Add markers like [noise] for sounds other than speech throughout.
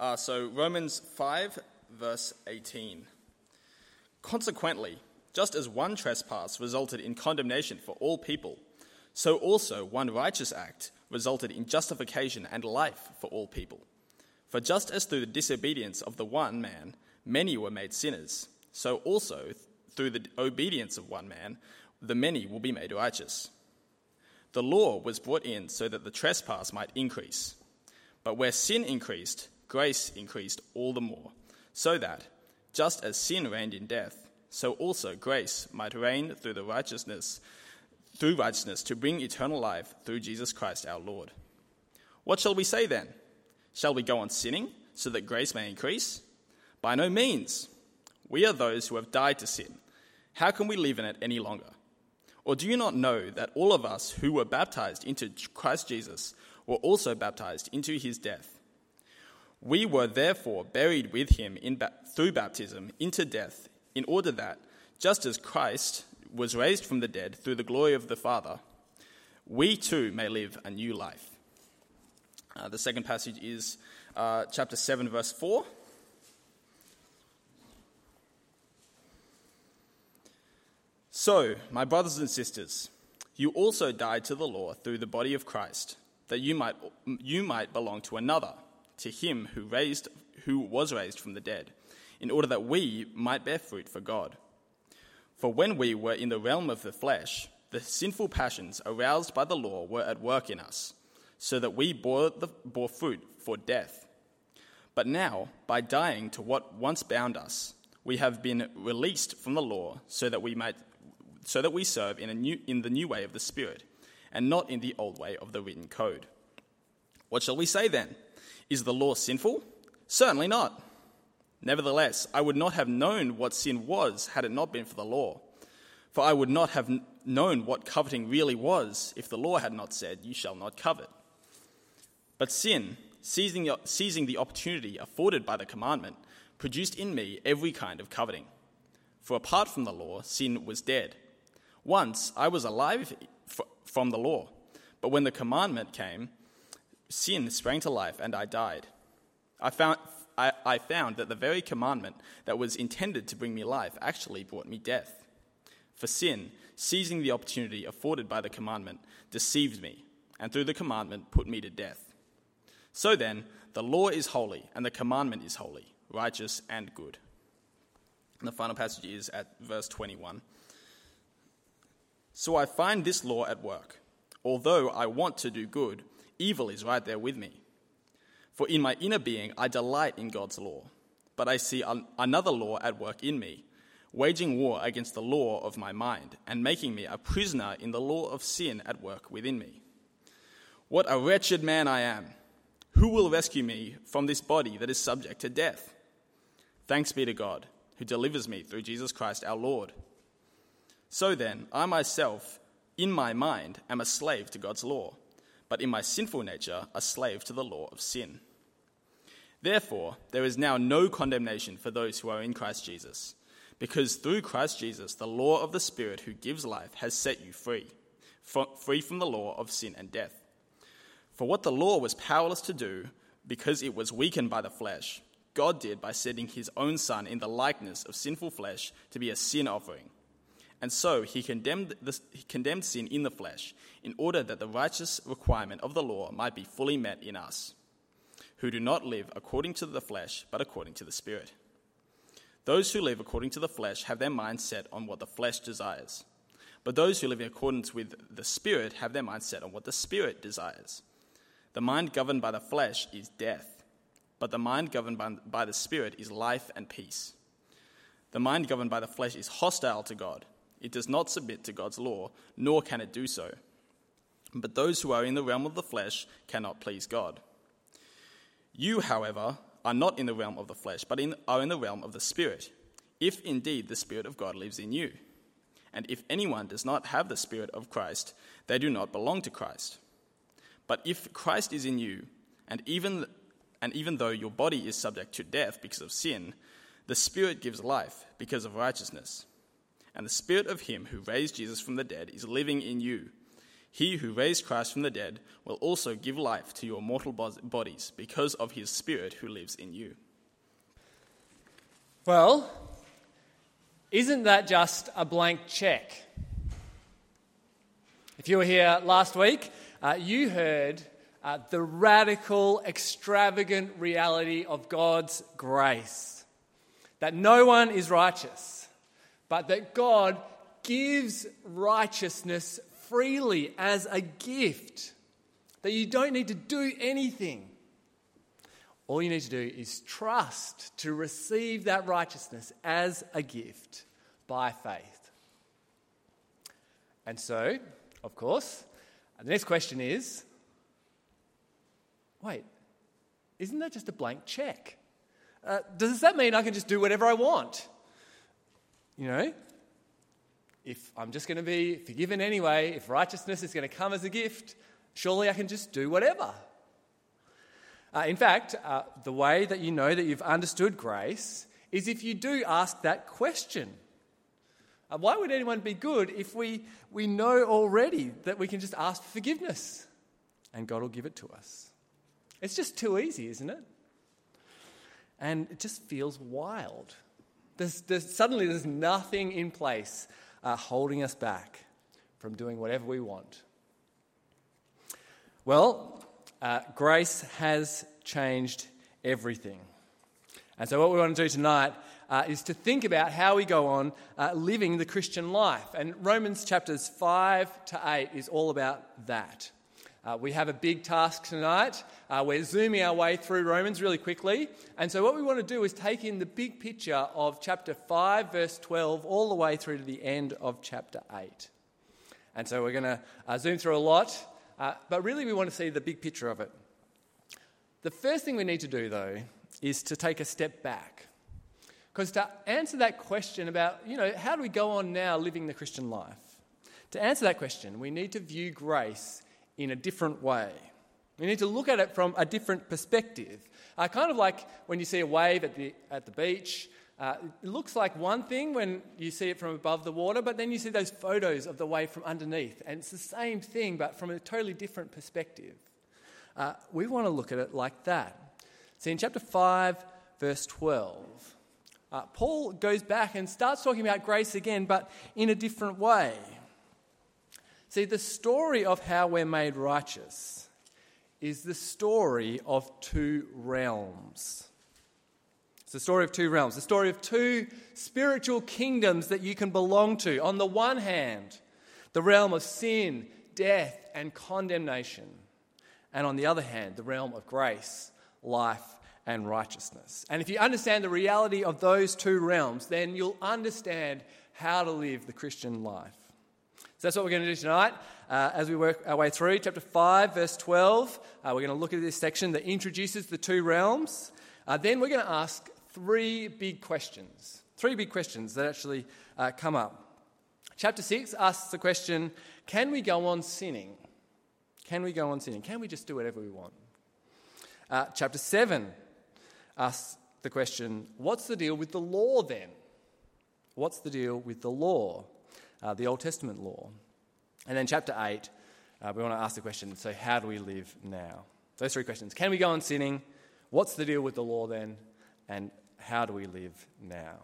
Uh, so, Romans 5, verse 18. Consequently, just as one trespass resulted in condemnation for all people, so also one righteous act resulted in justification and life for all people. For just as through the disobedience of the one man many were made sinners, so also through the obedience of one man the many will be made righteous. The law was brought in so that the trespass might increase. But where sin increased, grace increased all the more, so that, just as sin reigned in death, so also grace might reign through the righteousness through righteousness to bring eternal life through Jesus Christ our Lord. What shall we say then? Shall we go on sinning so that grace may increase? By no means. We are those who have died to sin. How can we live in it any longer? Or do you not know that all of us who were baptized into Christ Jesus were also baptized into his death? We were therefore buried with him in, through baptism into death, in order that, just as Christ was raised from the dead through the glory of the Father, we too may live a new life. Uh, the second passage is uh, chapter 7, verse 4. So, my brothers and sisters, you also died to the law through the body of Christ, that you might, you might belong to another, to him who, raised, who was raised from the dead, in order that we might bear fruit for God. For when we were in the realm of the flesh, the sinful passions aroused by the law were at work in us, so that we bore, the, bore fruit for death. But now, by dying to what once bound us, we have been released from the law so that we might so that we serve in, a new, in the new way of the Spirit, and not in the old way of the written code. What shall we say then? Is the law sinful? Certainly not. Nevertheless, I would not have known what sin was had it not been for the law. For I would not have known what coveting really was if the law had not said, You shall not covet. But sin, seizing the, seizing the opportunity afforded by the commandment, produced in me every kind of coveting. For apart from the law, sin was dead. Once I was alive from the law, but when the commandment came, sin sprang to life and I died. I found, I, I found that the very commandment that was intended to bring me life actually brought me death. For sin, seizing the opportunity afforded by the commandment, deceived me, and through the commandment put me to death. So then, the law is holy, and the commandment is holy, righteous, and good. And the final passage is at verse 21. So I find this law at work. Although I want to do good, evil is right there with me. For in my inner being I delight in God's law, but I see another law at work in me, waging war against the law of my mind, and making me a prisoner in the law of sin at work within me. What a wretched man I am! Who will rescue me from this body that is subject to death? Thanks be to God, who delivers me through Jesus Christ our Lord. So then, I myself, in my mind, am a slave to God's law, but in my sinful nature, a slave to the law of sin. Therefore, there is now no condemnation for those who are in Christ Jesus, because through Christ Jesus, the law of the Spirit who gives life has set you free, free from the law of sin and death. For what the law was powerless to do, because it was weakened by the flesh, God did by sending his own Son in the likeness of sinful flesh to be a sin offering. And so he condemned, this, he condemned sin in the flesh, in order that the righteous requirement of the law might be fully met in us who do not live according to the flesh, but according to the Spirit. Those who live according to the flesh have their mind set on what the flesh desires. But those who live in accordance with the Spirit have their mind set on what the Spirit desires. The mind governed by the flesh is death, but the mind governed by, by the Spirit is life and peace. The mind governed by the flesh is hostile to God. It does not submit to God's law, nor can it do so. But those who are in the realm of the flesh cannot please God. You, however, are not in the realm of the flesh, but in, are in the realm of the Spirit, if indeed the Spirit of God lives in you. And if anyone does not have the Spirit of Christ, they do not belong to Christ. But if Christ is in you, and even, and even though your body is subject to death because of sin, the Spirit gives life because of righteousness. And the Spirit of Him who raised Jesus from the dead is living in you. He who raised Christ from the dead will also give life to your mortal bodies because of his Spirit who lives in you. Well, isn't that just a blank check? If you were here last week, uh, you heard uh, the radical, extravagant reality of God's grace that no one is righteous, but that God gives righteousness freely as a gift, that you don't need to do anything. All you need to do is trust to receive that righteousness as a gift by faith. And so, of course, the next question is wait, isn't that just a blank check? Uh, does that mean I can just do whatever I want? You know, if I'm just going to be forgiven anyway, if righteousness is going to come as a gift, surely I can just do whatever. Uh, in fact, uh, the way that you know that you've understood grace is if you do ask that question. Uh, why would anyone be good if we, we know already that we can just ask for forgiveness and God will give it to us? It's just too easy, isn't it? And it just feels wild. There's, there's, suddenly, there's nothing in place uh, holding us back from doing whatever we want. Well, uh, grace has changed everything. And so, what we want to do tonight uh, is to think about how we go on uh, living the Christian life. And Romans chapters 5 to 8 is all about that. Uh, we have a big task tonight. Uh, we're zooming our way through Romans really quickly. And so, what we want to do is take in the big picture of chapter 5, verse 12, all the way through to the end of chapter 8. And so, we're going to uh, zoom through a lot, uh, but really, we want to see the big picture of it. The first thing we need to do, though, is to take a step back. Because to answer that question about, you know, how do we go on now living the Christian life? To answer that question, we need to view grace in a different way. We need to look at it from a different perspective. Uh, kind of like when you see a wave at the, at the beach. Uh, it looks like one thing when you see it from above the water, but then you see those photos of the wave from underneath, and it's the same thing, but from a totally different perspective. Uh, we want to look at it like that. See, in chapter 5, verse 12, uh, Paul goes back and starts talking about grace again, but in a different way. See, the story of how we're made righteous is the story of two realms. It's the story of two realms, the story of two spiritual kingdoms that you can belong to. On the one hand, the realm of sin, death, and condemnation. And on the other hand, the realm of grace, life, and righteousness. And if you understand the reality of those two realms, then you'll understand how to live the Christian life. So that's what we're going to do tonight uh, as we work our way through chapter 5, verse 12. Uh, we're going to look at this section that introduces the two realms. Uh, then we're going to ask three big questions. Three big questions that actually uh, come up. Chapter 6 asks the question Can we go on sinning? Can we go on sinning? Can we just do whatever we want? Uh, chapter 7 asks the question What's the deal with the law then? What's the deal with the law? Uh, the Old Testament law. And then, chapter 8, uh, we want to ask the question so, how do we live now? Those three questions. Can we go on sinning? What's the deal with the law then? And how do we live now?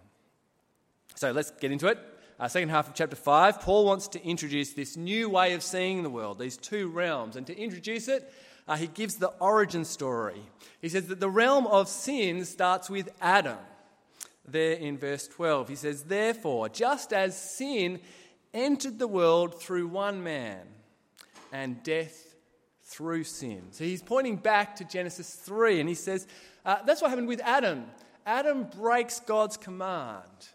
So, let's get into it. Uh, second half of chapter 5, Paul wants to introduce this new way of seeing the world, these two realms. And to introduce it, uh, he gives the origin story. He says that the realm of sin starts with Adam. There in verse 12, he says, Therefore, just as sin entered the world through one man, and death through sin. So he's pointing back to Genesis 3, and he says, uh, That's what happened with Adam. Adam breaks God's command,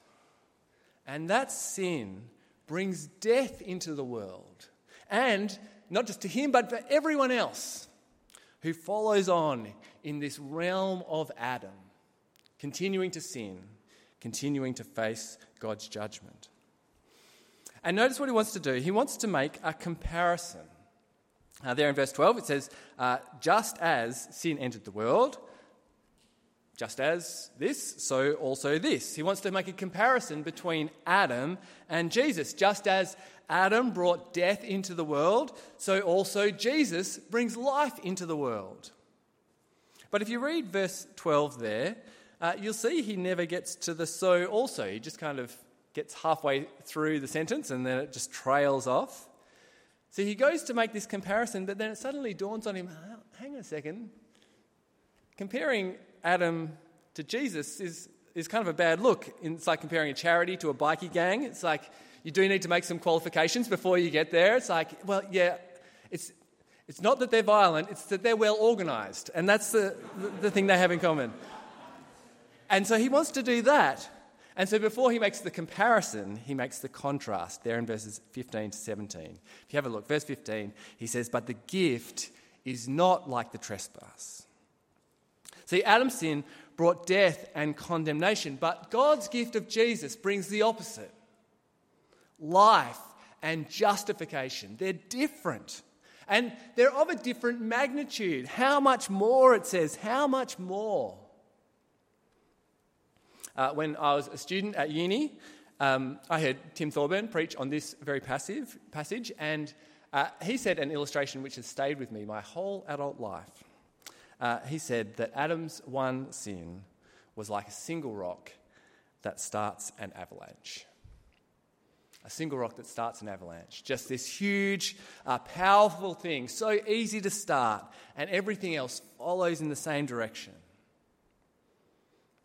and that sin brings death into the world. And not just to him, but for everyone else who follows on in this realm of Adam, continuing to sin, continuing to face God's judgment. And notice what he wants to do. He wants to make a comparison. Uh, there in verse 12, it says, uh, Just as sin entered the world, just as this, so also this. He wants to make a comparison between Adam and Jesus. Just as Adam brought death into the world, so also Jesus brings life into the world. But if you read verse 12 there, uh, you'll see he never gets to the so also. He just kind of gets halfway through the sentence and then it just trails off. So he goes to make this comparison, but then it suddenly dawns on him hang on a second. Comparing Adam to Jesus is, is kind of a bad look. It's like comparing a charity to a bikie gang. It's like you do need to make some qualifications before you get there. It's like, well, yeah, it's, it's not that they're violent, it's that they're well organized. And that's the, the, the thing they have in common. And so he wants to do that. And so before he makes the comparison, he makes the contrast there in verses 15 to 17. If you have a look, verse 15, he says, But the gift is not like the trespass. See, Adam's sin brought death and condemnation, but God's gift of Jesus brings the opposite life and justification. They're different. And they're of a different magnitude. How much more, it says, how much more? Uh, when I was a student at uni, um, I heard Tim Thorburn preach on this very passive passage, and uh, he said an illustration which has stayed with me my whole adult life. Uh, he said that Adam's one sin was like a single rock that starts an avalanche. A single rock that starts an avalanche. Just this huge, uh, powerful thing, so easy to start, and everything else follows in the same direction.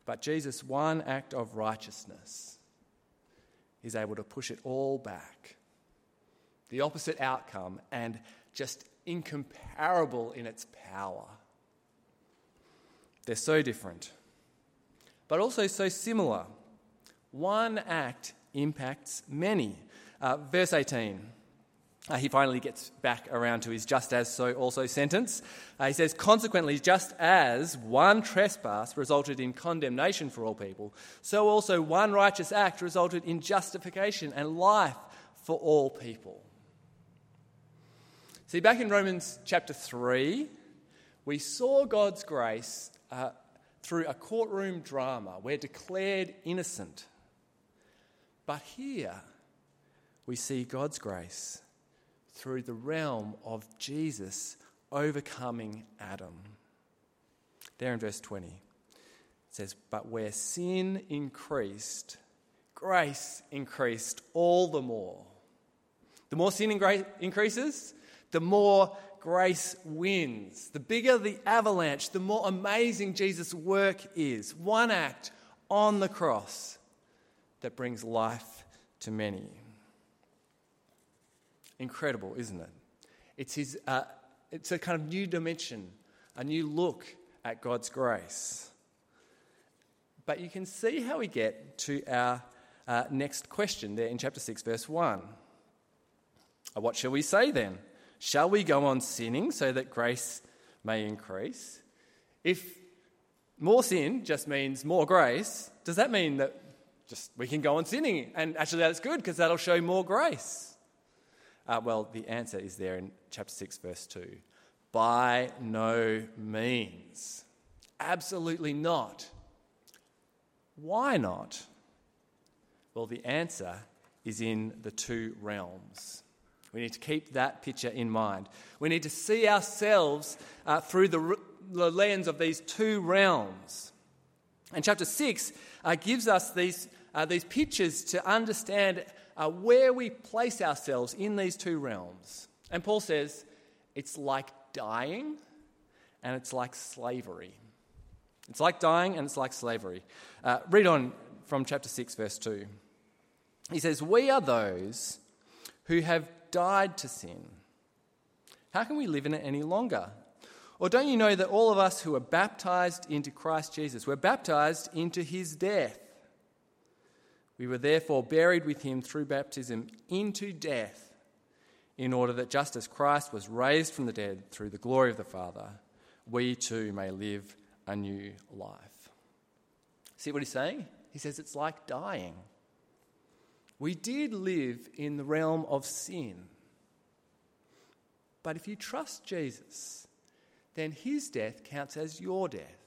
But Jesus' one act of righteousness is able to push it all back. The opposite outcome, and just incomparable in its power. They're so different, but also so similar. One act impacts many. Uh, verse 18. Uh, he finally gets back around to his just as so also sentence. Uh, he says, Consequently, just as one trespass resulted in condemnation for all people, so also one righteous act resulted in justification and life for all people. See, back in Romans chapter 3, we saw God's grace uh, through a courtroom drama. We're declared innocent. But here, we see God's grace through the realm of Jesus overcoming Adam. There in verse 20, it says, But where sin increased, grace increased all the more. The more sin increases, the more grace wins. The bigger the avalanche, the more amazing Jesus' work is. One act on the cross that brings life to many. Incredible, isn't it? It's, his, uh, it's a kind of new dimension, a new look at God's grace. But you can see how we get to our uh, next question there in chapter 6, verse 1. Uh, what shall we say then? Shall we go on sinning so that grace may increase? If more sin just means more grace, does that mean that just we can go on sinning? And actually, that's good because that'll show more grace. Uh, well, the answer is there in chapter 6, verse 2. By no means. Absolutely not. Why not? Well, the answer is in the two realms. We need to keep that picture in mind. We need to see ourselves uh, through the, the, lens of these two realms. And chapter 6 uh, gives us these, uh, these pictures to understand uh, where we place ourselves in these two realms. And Paul says it's like dying and it's like slavery. It's like dying and it's like slavery. Uh, read on from chapter 6, verse 2. He says, We are those who have died to sin. How can we live in it any longer? Or don't you know that all of us who are baptized into Christ Jesus were baptized into his death? We were therefore buried with him through baptism into death, in order that just as Christ was raised from the dead through the glory of the Father, we too may live a new life. See what he's saying? He says it's like dying. We did live in the realm of sin. But if you trust Jesus, then his death counts as your death.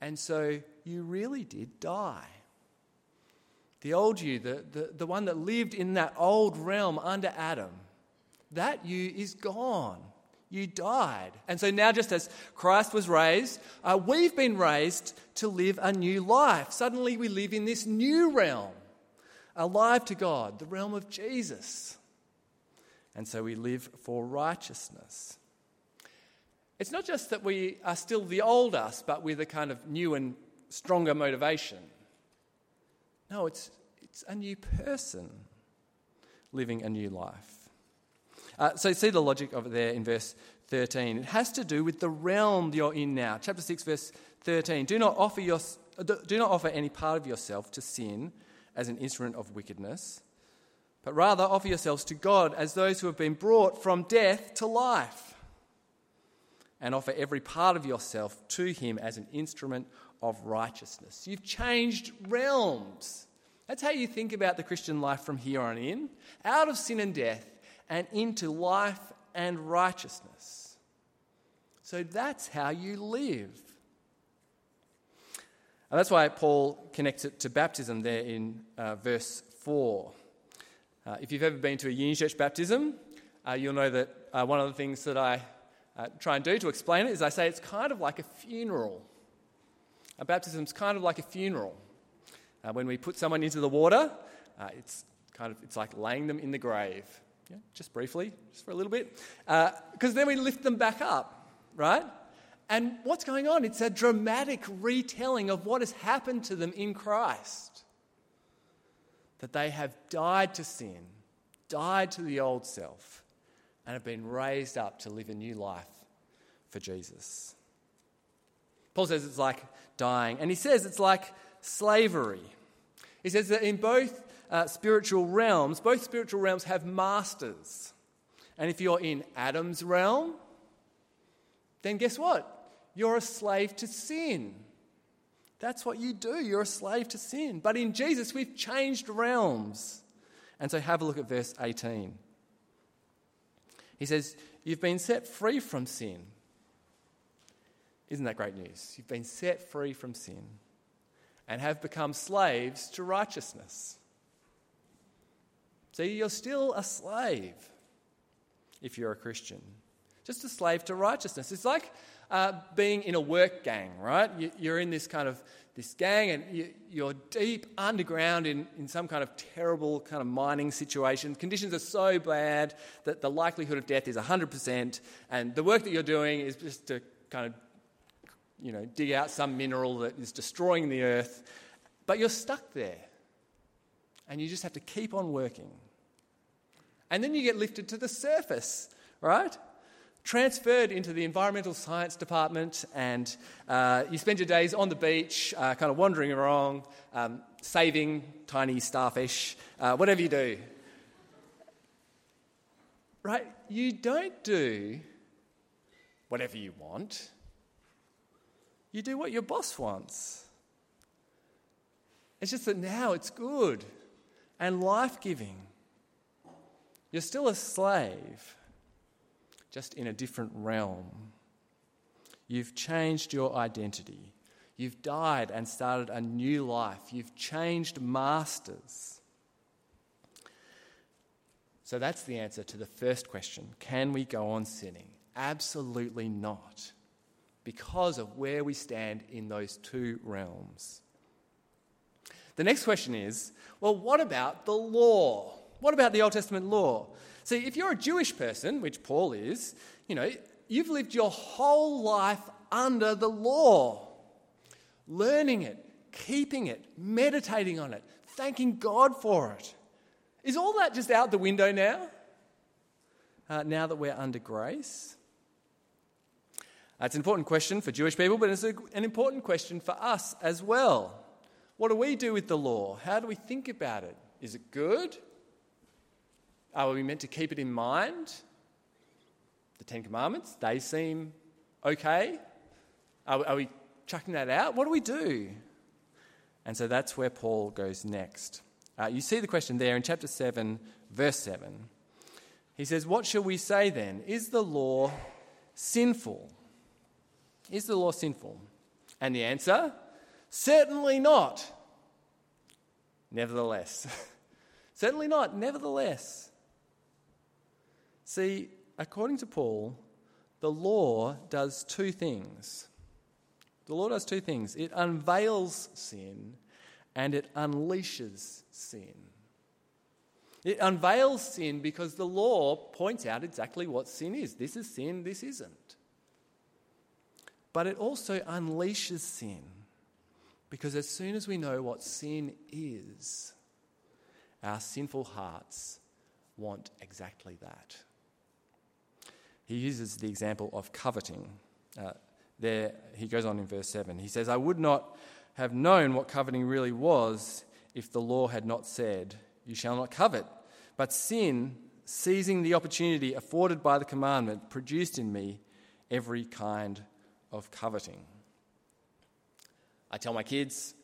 And so you really did die. The old you, the, the, the one that lived in that old realm under Adam, that you is gone. You died. And so now, just as Christ was raised, uh, we've been raised to live a new life. Suddenly, we live in this new realm, alive to God, the realm of Jesus. And so we live for righteousness. It's not just that we are still the old us, but with a kind of new and stronger motivation. No, it's, it's a new person living a new life. Uh, so see the logic of it there in verse 13. It has to do with the realm you're in now. Chapter 6, verse 13. Do not offer, your, do not offer any part of yourself to sin as an instrument of wickedness, but rather offer yourselves to God as those who have been brought from death to life. And offer every part of yourself to Him as an instrument of righteousness. You've changed realms. That's how you think about the Christian life from here on in. Out of sin and death and into life and righteousness. So that's how you live. And that's why Paul connects it to baptism there in uh, verse 4. Uh, if you've ever been to a Uni Church baptism, uh, you'll know that uh, one of the things that I uh, try and do to explain it is I say it's kind of like a funeral. A baptism is kind of like a funeral. Uh, when we put someone into the water, it's kind of it's like laying them in the grave yeah, just briefly, just for a little bit, because uh, then we lift them back up, right? And what's going on? It's a dramatic retelling of what has happened to them in Christ. That they have died to sin, died to the old self, and have been raised up to live a new life for Jesus. Paul says it's like dying, and he says it's like slavery. He says that in both uh, spiritual realms, both spiritual realms have masters. And if you're in Adam's realm, then guess what? You're a slave to sin. That's what you do. You're a slave to sin. But in Jesus, we've changed realms. And so have a look at verse 18. He says, You've been set free from sin. Isn't that great news? You've been set free from sin and have become slaves to righteousness. See, you're still a slave if you're a Christian, just a slave to righteousness. It's like uh, being in a work gang, right? You, are in this kind of this gang, and you, are deep underground in, in some kind of terrible kind of mining situation. Conditions are so bad that the likelihood of death is 100%, and the work that you're doing is just to kind of you know, dig out some mineral that is destroying the earth, but you're stuck there. And you just have to keep on working. And then you get lifted to the surface, right? Transferred into the environmental science department, and uh, you spend your days on the beach, uh, kind of wandering around, um, saving tiny starfish, uh, whatever you do. Right? You don't do whatever you want, you do what your boss wants. It's just that now it's good and life giving. You're still a slave, just in a different realm. You've changed your identity. You've died and started a new life. You've changed masters. So that's the answer to the first question Can we go on sinning? Absolutely not, because of where we stand in those two realms. The next question is well, what about the law? What about the Old Testament law? See, if you're a Jewish person, which Paul is, you know, you've lived your whole life under the law, learning it, keeping it, meditating on it, thanking God for it. Is all that just out the window now? Uh, now that we're under grace? That's an important question for Jewish people, but it's an important question for us as well. What do we do with the law? How do we think about it? Is it good? Are we meant to keep it in mind? The Ten Commandments, they seem okay. Are, are we chucking that out? What do we do? And so that's where Paul goes next. Uh, you see the question there in chapter 7, verse 7. He says, What shall we say then? Is the law sinful? Is the law sinful? And the answer? Certainly not. Nevertheless. [laughs] Certainly not. Nevertheless. See, according to Paul, the law does two things. The law does two things it unveils sin and it unleashes sin. It unveils sin because the law points out exactly what sin is. This is sin, this isn't. But it also unleashes sin because as soon as we know what sin is, our sinful hearts want exactly that. He uses the example of coveting. Uh, there, he goes on in verse 7. He says, I would not have known what coveting really was if the law had not said, You shall not covet. But sin, seizing the opportunity afforded by the commandment, produced in me every kind of coveting. I tell my kids,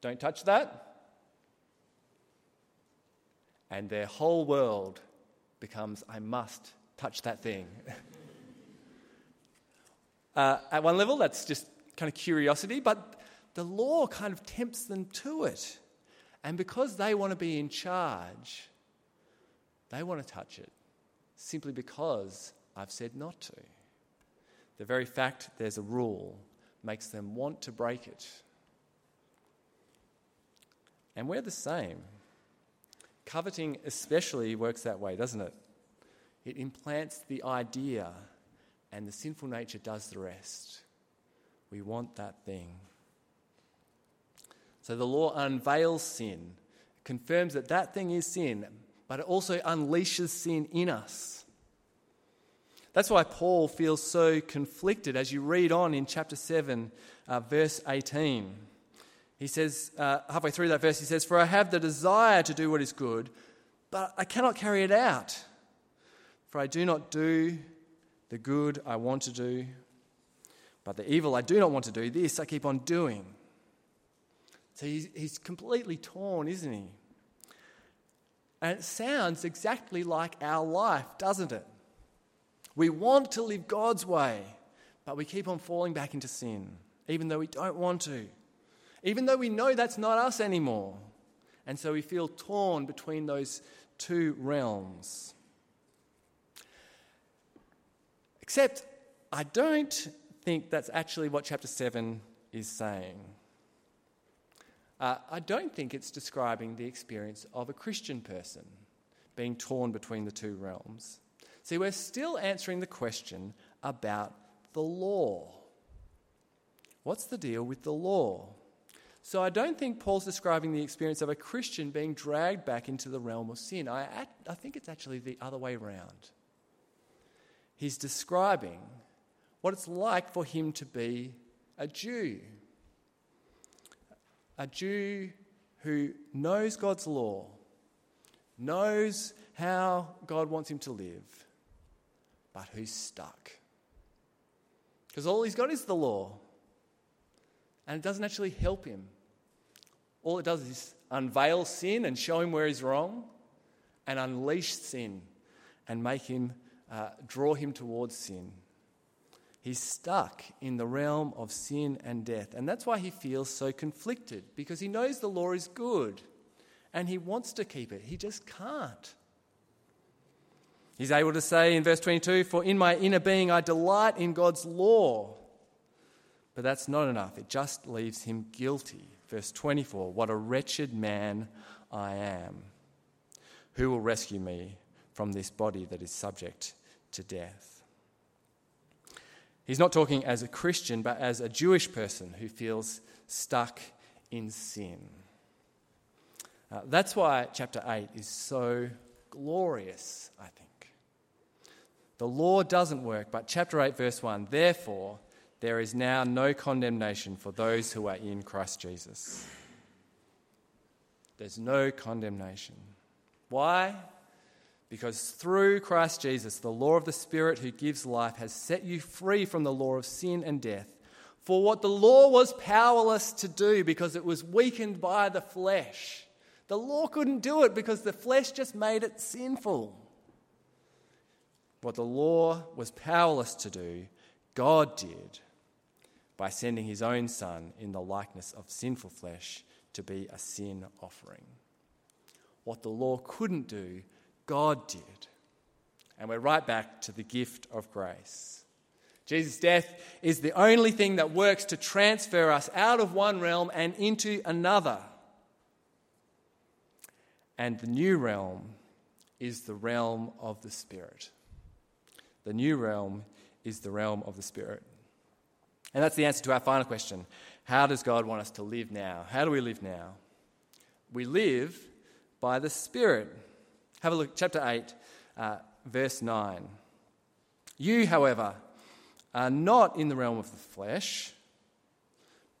Don't touch that. And their whole world becomes, I must touch that thing. [laughs] uh, at one level, that's just kind of curiosity, but the law kind of tempts them to it. And because they want to be in charge, they want to touch it simply because I've said not to. The very fact there's a rule makes them want to break it. And we're the same. Coveting especially works that way, doesn't it? It implants the idea, and the sinful nature does the rest. We want that thing. So the law unveils sin, confirms that that thing is sin, but it also unleashes sin in us. That's why Paul feels so conflicted as you read on in chapter 7, uh, verse 18. He says, uh, halfway through that verse, he says, For I have the desire to do what is good, but I cannot carry it out. For I do not do the good I want to do, but the evil I do not want to do, this I keep on doing. So he's, he's completely torn, isn't he? And it sounds exactly like our life, doesn't it? We want to live God's way, but we keep on falling back into sin, even though we don't want to, even though we know that's not us anymore. And so we feel torn between those two realms. Except, I don't think that's actually what chapter 7 is saying. Uh, I don't think it's describing the experience of a Christian person being torn between the two realms. See, we're still answering the question about the law. What's the deal with the law? So I don't think Paul's describing the experience of a Christian being dragged back into the realm of sin. I, I think it's actually the other way around. He's describing what it's like for him to be a Jew a Jew who knows God's law, knows how God wants him to live, but who's stuck. Because all he's got is the law, and it doesn't actually help him. All it does is unveil sin and show him where he's wrong, and unleash sin and make him uh, draw him towards sin. He's stuck in the realm of sin and death. And that's why he feels so conflicted, because he knows the law is good and he wants to keep it. He just can't. He's able to say in verse 22 For in my inner being I delight in God's law. But that's not enough. It just leaves him guilty. Verse 24 What a wretched man I am. Who will rescue me from this body that is subject to death? He's not talking as a Christian, but as a Jewish person who feels stuck in sin. Uh, that's why chapter 8 is so glorious, I think. The law doesn't work, but chapter 8, verse 1 therefore, there is now no condemnation for those who are in Christ Jesus. There's no condemnation. Why? Because through Christ Jesus, the law of the Spirit who gives life has set you free from the law of sin and death. For what the law was powerless to do because it was weakened by the flesh. The law couldn't do it because the flesh just made it sinful. What the law was powerless to do, God did by sending his own Son in the likeness of sinful flesh to be a sin offering. What the law couldn't do, God did. And we're right back to the gift of grace. Jesus' death is the only thing that works to transfer us out of one realm and into another. And the new realm is the realm of the Spirit. The new realm is the realm of the Spirit. And that's the answer to our final question How does God want us to live now? How do we live now? We live by the Spirit. Have a look, chapter 8, uh, verse 9. You, however, are not in the realm of the flesh,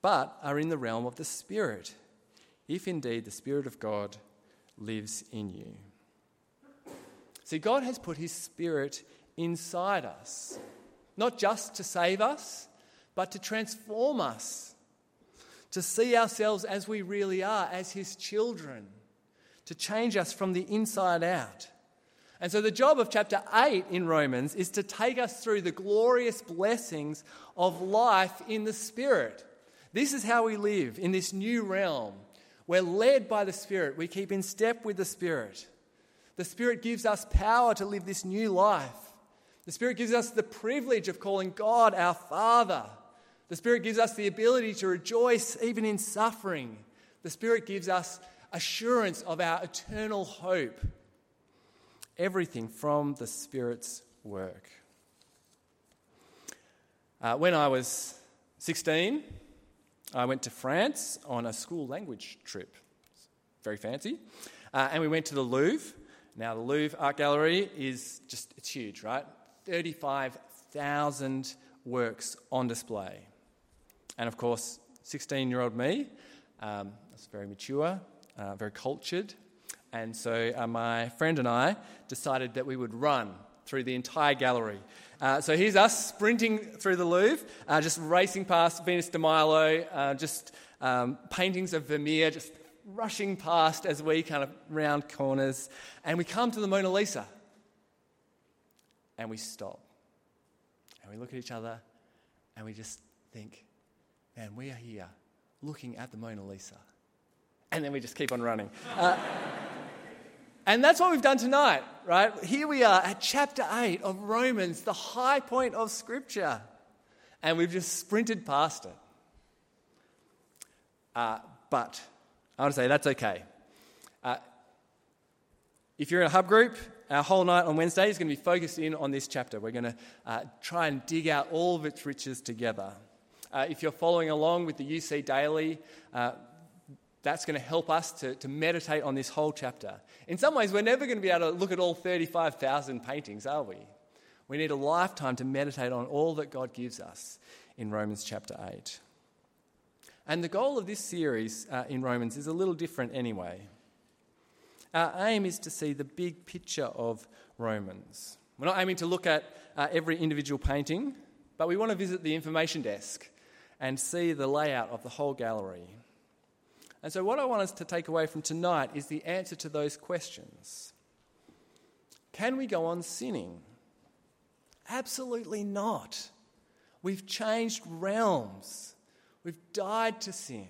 but are in the realm of the Spirit, if indeed the Spirit of God lives in you. See, God has put His Spirit inside us, not just to save us, but to transform us, to see ourselves as we really are, as His children, to change us from the inside out. And so, the job of chapter 8 in Romans is to take us through the glorious blessings of life in the Spirit. This is how we live in this new realm. We're led by the Spirit, we keep in step with the Spirit. The Spirit gives us power to live this new life. The Spirit gives us the privilege of calling God our Father. The Spirit gives us the ability to rejoice even in suffering. The Spirit gives us assurance of our eternal hope everything from the Spirit's work. Uh, when I was 16, I went to France on a school language trip. Very fancy. Uh, and we went to the Louvre. Now, the Louvre Art Gallery is just, it's huge, right? 35,000 works on display. And of course, 16 year old me, um, that's very mature, uh, very cultured, and so uh, my friend and I decided that we would run through the entire gallery. Uh, so here's us sprinting through the Louvre, uh, just racing past Venus de Milo, uh, just um, paintings of Vermeer, just rushing past as we kind of round corners. And we come to the Mona Lisa. And we stop. And we look at each other and we just think, man, we are here looking at the Mona Lisa. And then we just keep on running. Uh, and that's what we've done tonight, right? Here we are at chapter 8 of Romans, the high point of Scripture. And we've just sprinted past it. Uh, but I want to say that's okay. Uh, if you're in a hub group, our whole night on Wednesday is going to be focused in on this chapter. We're going to uh, try and dig out all of its riches together. Uh, if you're following along with the UC Daily, uh, that's going to help us to, to meditate on this whole chapter. In some ways, we're never going to be able to look at all 35,000 paintings, are we? We need a lifetime to meditate on all that God gives us in Romans chapter 8. And the goal of this series uh, in Romans is a little different anyway. Our aim is to see the big picture of Romans. We're not aiming to look at uh, every individual painting, but we want to visit the information desk and see the layout of the whole gallery. And so, what I want us to take away from tonight is the answer to those questions. Can we go on sinning? Absolutely not. We've changed realms. We've died to sin,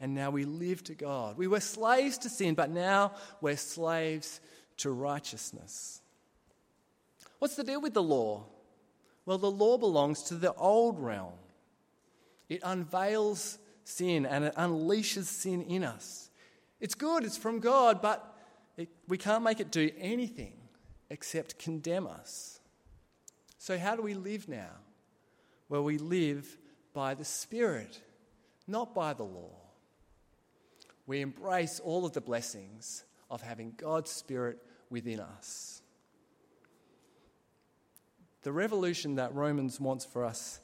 and now we live to God. We were slaves to sin, but now we're slaves to righteousness. What's the deal with the law? Well, the law belongs to the old realm. It unveils sin and it unleashes sin in us. It's good, it's from God, but it, we can't make it do anything except condemn us. So, how do we live now? Well, we live by the Spirit, not by the law. We embrace all of the blessings of having God's Spirit within us. The revolution that Romans wants for us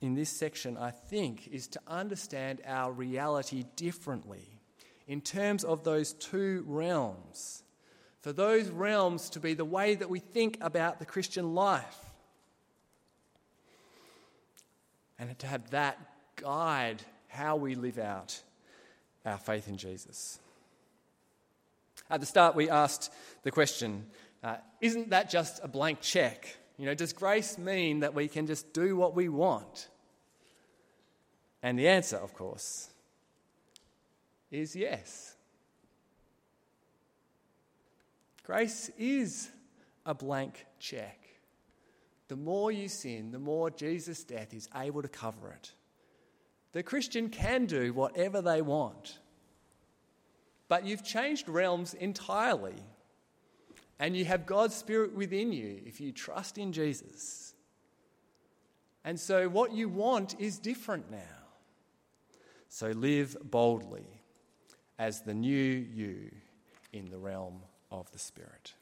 in this section, I think, is to understand our reality differently in terms of those two realms. For those realms to be the way that we think about the Christian life. And to have that guide how we live out our faith in Jesus. At the start, we asked the question uh, isn't that just a blank check? You know, does grace mean that we can just do what we want? And the answer, of course, is yes. Grace is a blank check. The more you sin, the more Jesus' death is able to cover it. The Christian can do whatever they want. But you've changed realms entirely. And you have God's Spirit within you if you trust in Jesus. And so what you want is different now. So live boldly as the new you in the realm of the Spirit.